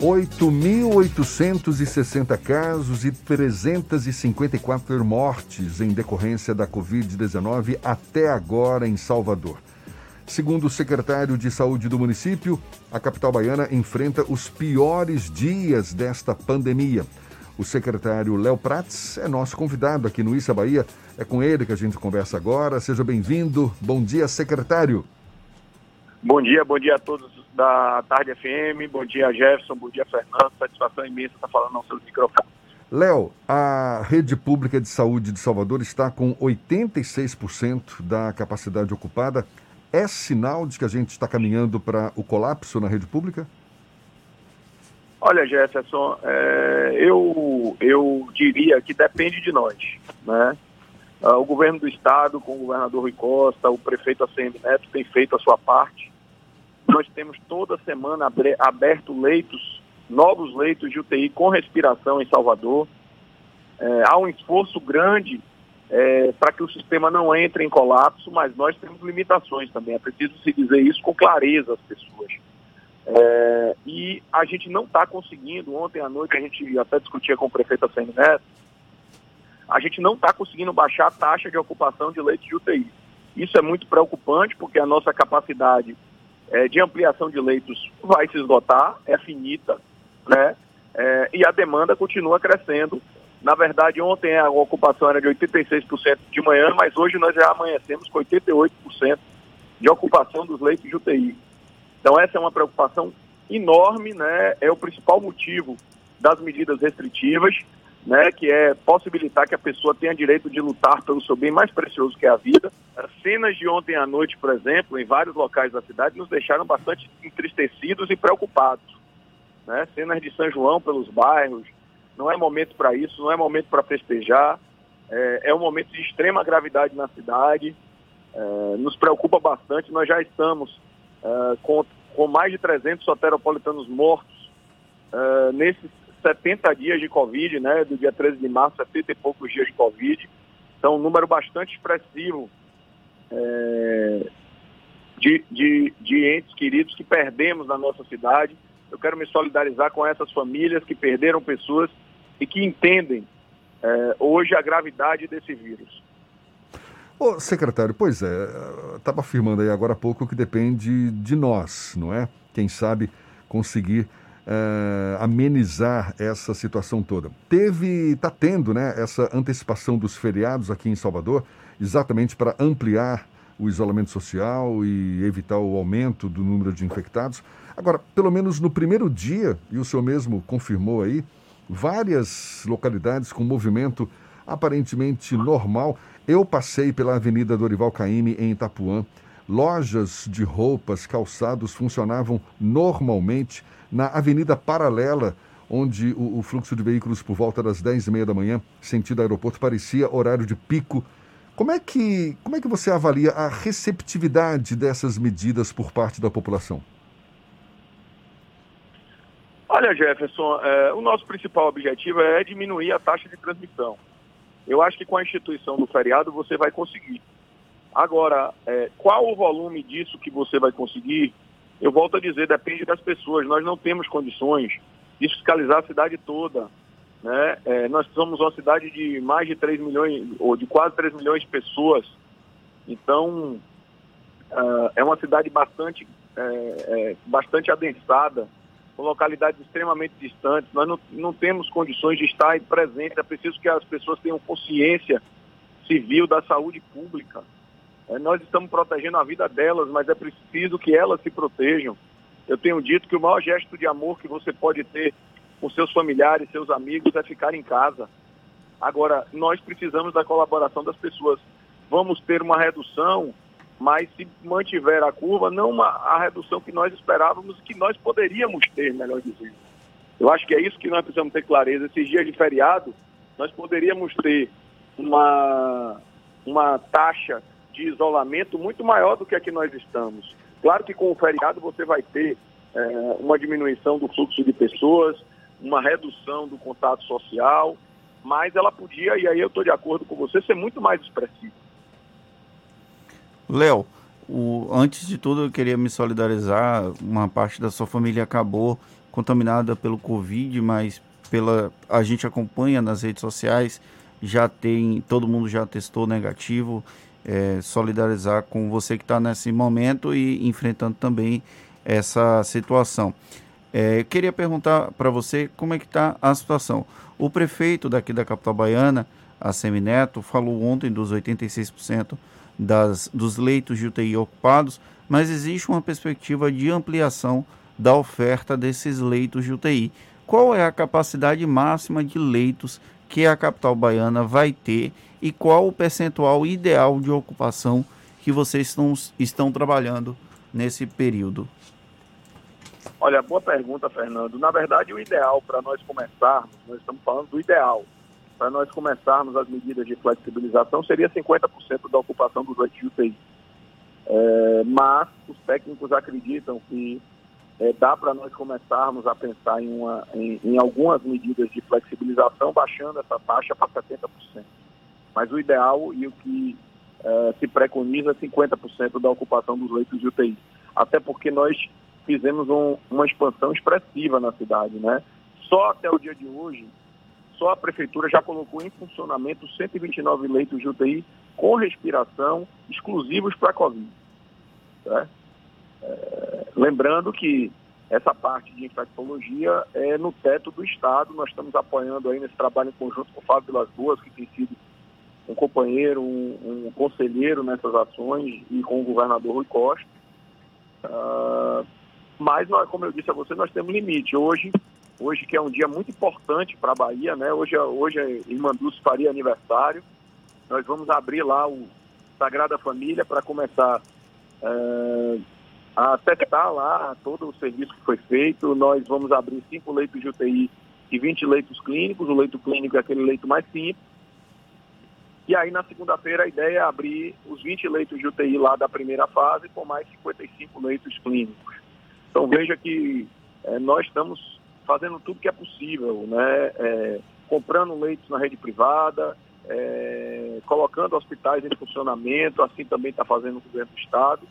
8.860 casos e 354 mortes em decorrência da Covid-19 até agora em Salvador. Segundo o secretário de Saúde do município, a capital baiana enfrenta os piores dias desta pandemia. O secretário Léo Prats é nosso convidado aqui no Issa Bahia. É com ele que a gente conversa agora. Seja bem-vindo. Bom dia, secretário. Bom dia, bom dia a todos da Tarde FM, bom dia Jefferson, bom dia Fernando, satisfação imensa estar falando ao seu microfone. Léo, a rede pública de saúde de Salvador está com 86% da capacidade ocupada. É sinal de que a gente está caminhando para o colapso na rede pública? Olha, Jefferson, é, eu, eu diria que depende de nós. Né? Ah, o governo do estado, com o governador Rui Costa, o prefeito ACM Neto, tem feito a sua parte nós temos toda semana aberto leitos, novos leitos de UTI com respiração em Salvador. É, há um esforço grande é, para que o sistema não entre em colapso, mas nós temos limitações também. É preciso se dizer isso com clareza às pessoas. É, e a gente não está conseguindo, ontem à noite a gente até discutia com o prefeito Neto, a gente não está conseguindo baixar a taxa de ocupação de leitos de UTI. Isso é muito preocupante, porque a nossa capacidade é, de ampliação de leitos vai se esgotar, é finita, né? É, e a demanda continua crescendo. Na verdade, ontem a ocupação era de 86% de manhã, mas hoje nós já amanhecemos com 88% de ocupação dos leitos de UTI. Então essa é uma preocupação enorme, né? É o principal motivo das medidas restritivas, né? Que é possibilitar que a pessoa tenha direito de lutar pelo seu bem mais precioso que é a vida. As cenas de ontem à noite, por exemplo, em vários locais da cidade, nos deixaram bastante entristecidos e preocupados. Né? Cenas de São João pelos bairros, não é momento para isso, não é momento para festejar, é, é, um momento de extrema gravidade na cidade, é, nos preocupa bastante, nós já estamos é, com, com mais de 300 soteropolitanos mortos é, nesses 70 dias de Covid, né, do dia 13 de março, 70 e poucos dias de Covid, então um número bastante expressivo é, de, de, de entes queridos que perdemos na nossa cidade. Eu quero me solidarizar com essas famílias que perderam pessoas e que entendem é, hoje a gravidade desse vírus. Ô, secretário, pois é, estava afirmando aí agora há pouco que depende de nós, não é? Quem sabe conseguir é, amenizar essa situação toda. Teve, está tendo, né, essa antecipação dos feriados aqui em Salvador exatamente para ampliar o isolamento social e evitar o aumento do número de infectados. Agora, pelo menos no primeiro dia, e o senhor mesmo confirmou aí, várias localidades com movimento aparentemente normal. Eu passei pela Avenida Dorival Caymmi em Itapuã. Lojas de roupas, calçados funcionavam normalmente. Na Avenida Paralela, onde o, o fluxo de veículos por volta das 10 e meia da manhã, sentido aeroporto, parecia horário de pico como é que, como é que você avalia a receptividade dessas medidas por parte da população? Olha, Jefferson, é, o nosso principal objetivo é diminuir a taxa de transmissão. Eu acho que com a instituição do feriado você vai conseguir. Agora, é, qual o volume disso que você vai conseguir? Eu volto a dizer, depende das pessoas. Nós não temos condições de fiscalizar a cidade toda. Né? É, nós somos uma cidade de mais de 3 milhões, ou de quase 3 milhões de pessoas. Então, uh, é uma cidade bastante, é, é, bastante adensada, com localidades extremamente distantes. Nós não, não temos condições de estar presentes. É preciso que as pessoas tenham consciência civil da saúde pública. É, nós estamos protegendo a vida delas, mas é preciso que elas se protejam. Eu tenho dito que o maior gesto de amor que você pode ter com seus familiares, seus amigos, é ficar em casa. Agora, nós precisamos da colaboração das pessoas. Vamos ter uma redução, mas se mantiver a curva, não uma, a redução que nós esperávamos que nós poderíamos ter, melhor dizendo. Eu acho que é isso que nós precisamos ter clareza. Esses dias de feriado, nós poderíamos ter uma, uma taxa de isolamento muito maior do que a que nós estamos. Claro que com o feriado você vai ter é, uma diminuição do fluxo de pessoas, uma redução do contato social, mas ela podia, e aí eu estou de acordo com você, ser muito mais expressiva. Léo, antes de tudo, eu queria me solidarizar. Uma parte da sua família acabou contaminada pelo Covid, mas pela a gente acompanha nas redes sociais, já tem, todo mundo já testou negativo. É, solidarizar com você que está nesse momento e enfrentando também essa situação. É, queria perguntar para você como é que está a situação. O prefeito daqui da capital baiana, a Semineto, falou ontem dos 86% das, dos leitos de UTI ocupados, mas existe uma perspectiva de ampliação da oferta desses leitos de UTI. Qual é a capacidade máxima de leitos que a capital baiana vai ter e qual o percentual ideal de ocupação que vocês estão, estão trabalhando nesse período? Olha, boa pergunta, Fernando. Na verdade, o ideal para nós começarmos, nós estamos falando do ideal, para nós começarmos as medidas de flexibilização seria 50% da ocupação dos leitos UTI. É, mas os técnicos acreditam que é, dá para nós começarmos a pensar em, uma, em, em, algumas medidas de flexibilização, baixando essa taxa para 70%. Mas o ideal e o que é, se preconiza é 50% da ocupação dos leitos de UTI. Até porque nós fizemos um, uma expansão expressiva na cidade. Né? Só até o dia de hoje, só a prefeitura já colocou em funcionamento 129 leitos de UTI com respiração exclusivos para a Covid. Certo? É, lembrando que essa parte de infectologia é no teto do Estado. Nós estamos apoiando aí nesse trabalho em conjunto com o Fábio Vilas Boas, que tem sido um companheiro, um, um conselheiro nessas ações, e com o governador Rui Costa. Uh, mas, nós, como eu disse a você, nós temos limite. Hoje, hoje que é um dia muito importante para a Bahia, né? Hoje, hoje a Irmã Dulce faria aniversário. Nós vamos abrir lá o Sagrada Família para começar... Uh, a testar lá todo o serviço que foi feito. Nós vamos abrir cinco leitos de UTI e 20 leitos clínicos. O leito clínico é aquele leito mais simples. E aí, na segunda-feira, a ideia é abrir os 20 leitos de UTI lá da primeira fase, com mais 55 leitos clínicos. Então, veja que é, nós estamos fazendo tudo que é possível, né? É, comprando leitos na rede privada, é, colocando hospitais em funcionamento, assim também está fazendo o governo do Estado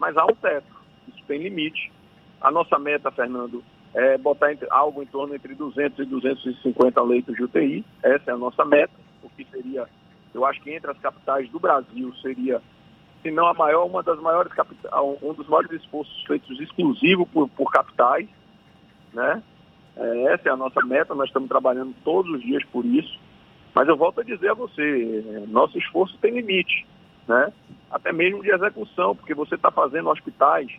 mas há um teto, isso tem limite. A nossa meta, Fernando, é botar entre, algo em torno entre 200 e 250 leitos de UTI, essa é a nossa meta, o que seria, eu acho que entre as capitais do Brasil seria, se não a maior, uma das maiores capitais, um dos maiores esforços feitos exclusivo por, por capitais, né? É, essa é a nossa meta, nós estamos trabalhando todos os dias por isso, mas eu volto a dizer a você, nosso esforço tem limite, né? até mesmo de execução, porque você está fazendo hospitais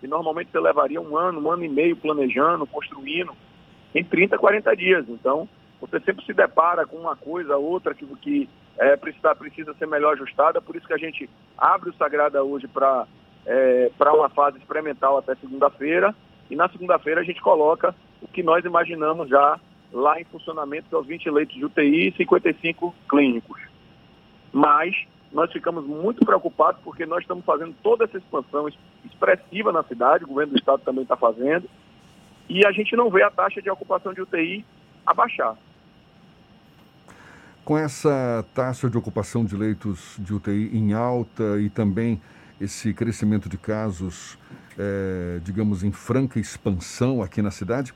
que normalmente você levaria um ano, um ano e meio planejando, construindo, em 30, 40 dias. Então, você sempre se depara com uma coisa, outra que, que é, precisa, precisa ser melhor ajustada, por isso que a gente abre o Sagrada hoje para é, uma fase experimental até segunda-feira, e na segunda-feira a gente coloca o que nós imaginamos já lá em funcionamento, que é os 20 leitos de UTI e 55 clínicos. Mas nós ficamos muito preocupados porque nós estamos fazendo toda essa expansão expressiva na cidade, o governo do estado também está fazendo, e a gente não vê a taxa de ocupação de UTI abaixar. Com essa taxa de ocupação de leitos de UTI em alta e também esse crescimento de casos, é, digamos, em franca expansão aqui na cidade,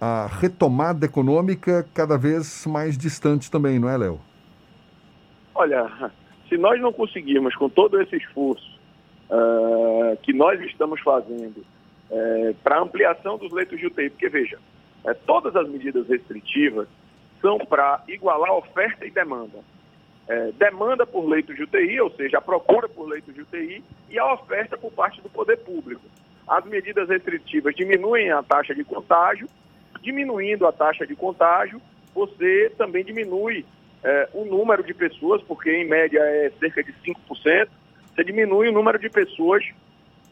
a retomada econômica cada vez mais distante também, não é, Léo? Olha, se nós não conseguirmos, com todo esse esforço uh, que nós estamos fazendo uh, para ampliação dos leitos de UTI, porque veja, uh, todas as medidas restritivas são para igualar oferta e demanda. demanda por leitos de UTI, ou seja, a procura por leitos de UTI e a oferta por parte do poder público. As medidas restritivas diminuem a taxa de contágio, diminuindo a taxa de contágio, você também diminui é, o número de pessoas, porque em média é cerca de 5%, você diminui o número de pessoas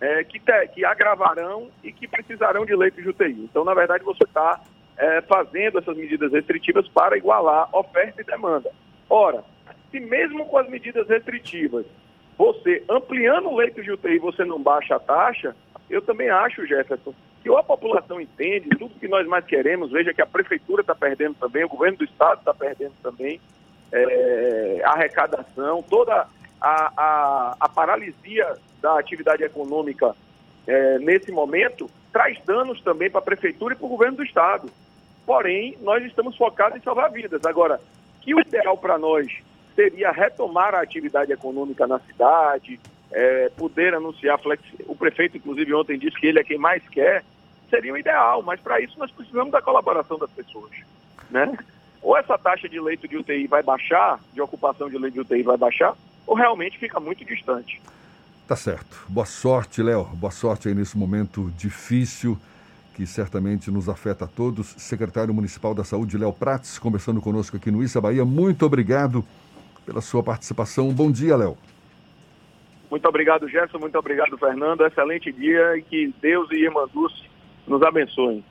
é, que, te, que agravarão e que precisarão de leitos de UTI. Então, na verdade, você está é, fazendo essas medidas restritivas para igualar oferta e demanda. Ora, se mesmo com as medidas restritivas, você ampliando o leito de UTI, você não baixa a taxa, eu também acho, Jefferson, que ou a população entende tudo que nós mais queremos, veja que a prefeitura está perdendo também, o governo do estado está perdendo também, é, arrecadação, toda a, a, a paralisia da atividade econômica é, nesse momento traz danos também para a prefeitura e para o governo do estado. Porém, nós estamos focados em salvar vidas. Agora, que o ideal para nós seria retomar a atividade econômica na cidade, é, poder anunciar, o prefeito, inclusive, ontem disse que ele é quem mais quer, seria o ideal, mas para isso nós precisamos da colaboração das pessoas. Né? Ou essa taxa de leito de UTI vai baixar, de ocupação de leito de UTI vai baixar, ou realmente fica muito distante. Tá certo. Boa sorte, Léo. Boa sorte aí nesse momento difícil que certamente nos afeta a todos. Secretário Municipal da Saúde, Léo Prates, conversando conosco aqui no Issa Bahia. Muito obrigado pela sua participação. Bom dia, Léo. Muito obrigado, Gerson. Muito obrigado, Fernando. Excelente dia e que Deus e Irmã Dulce nos abençoem.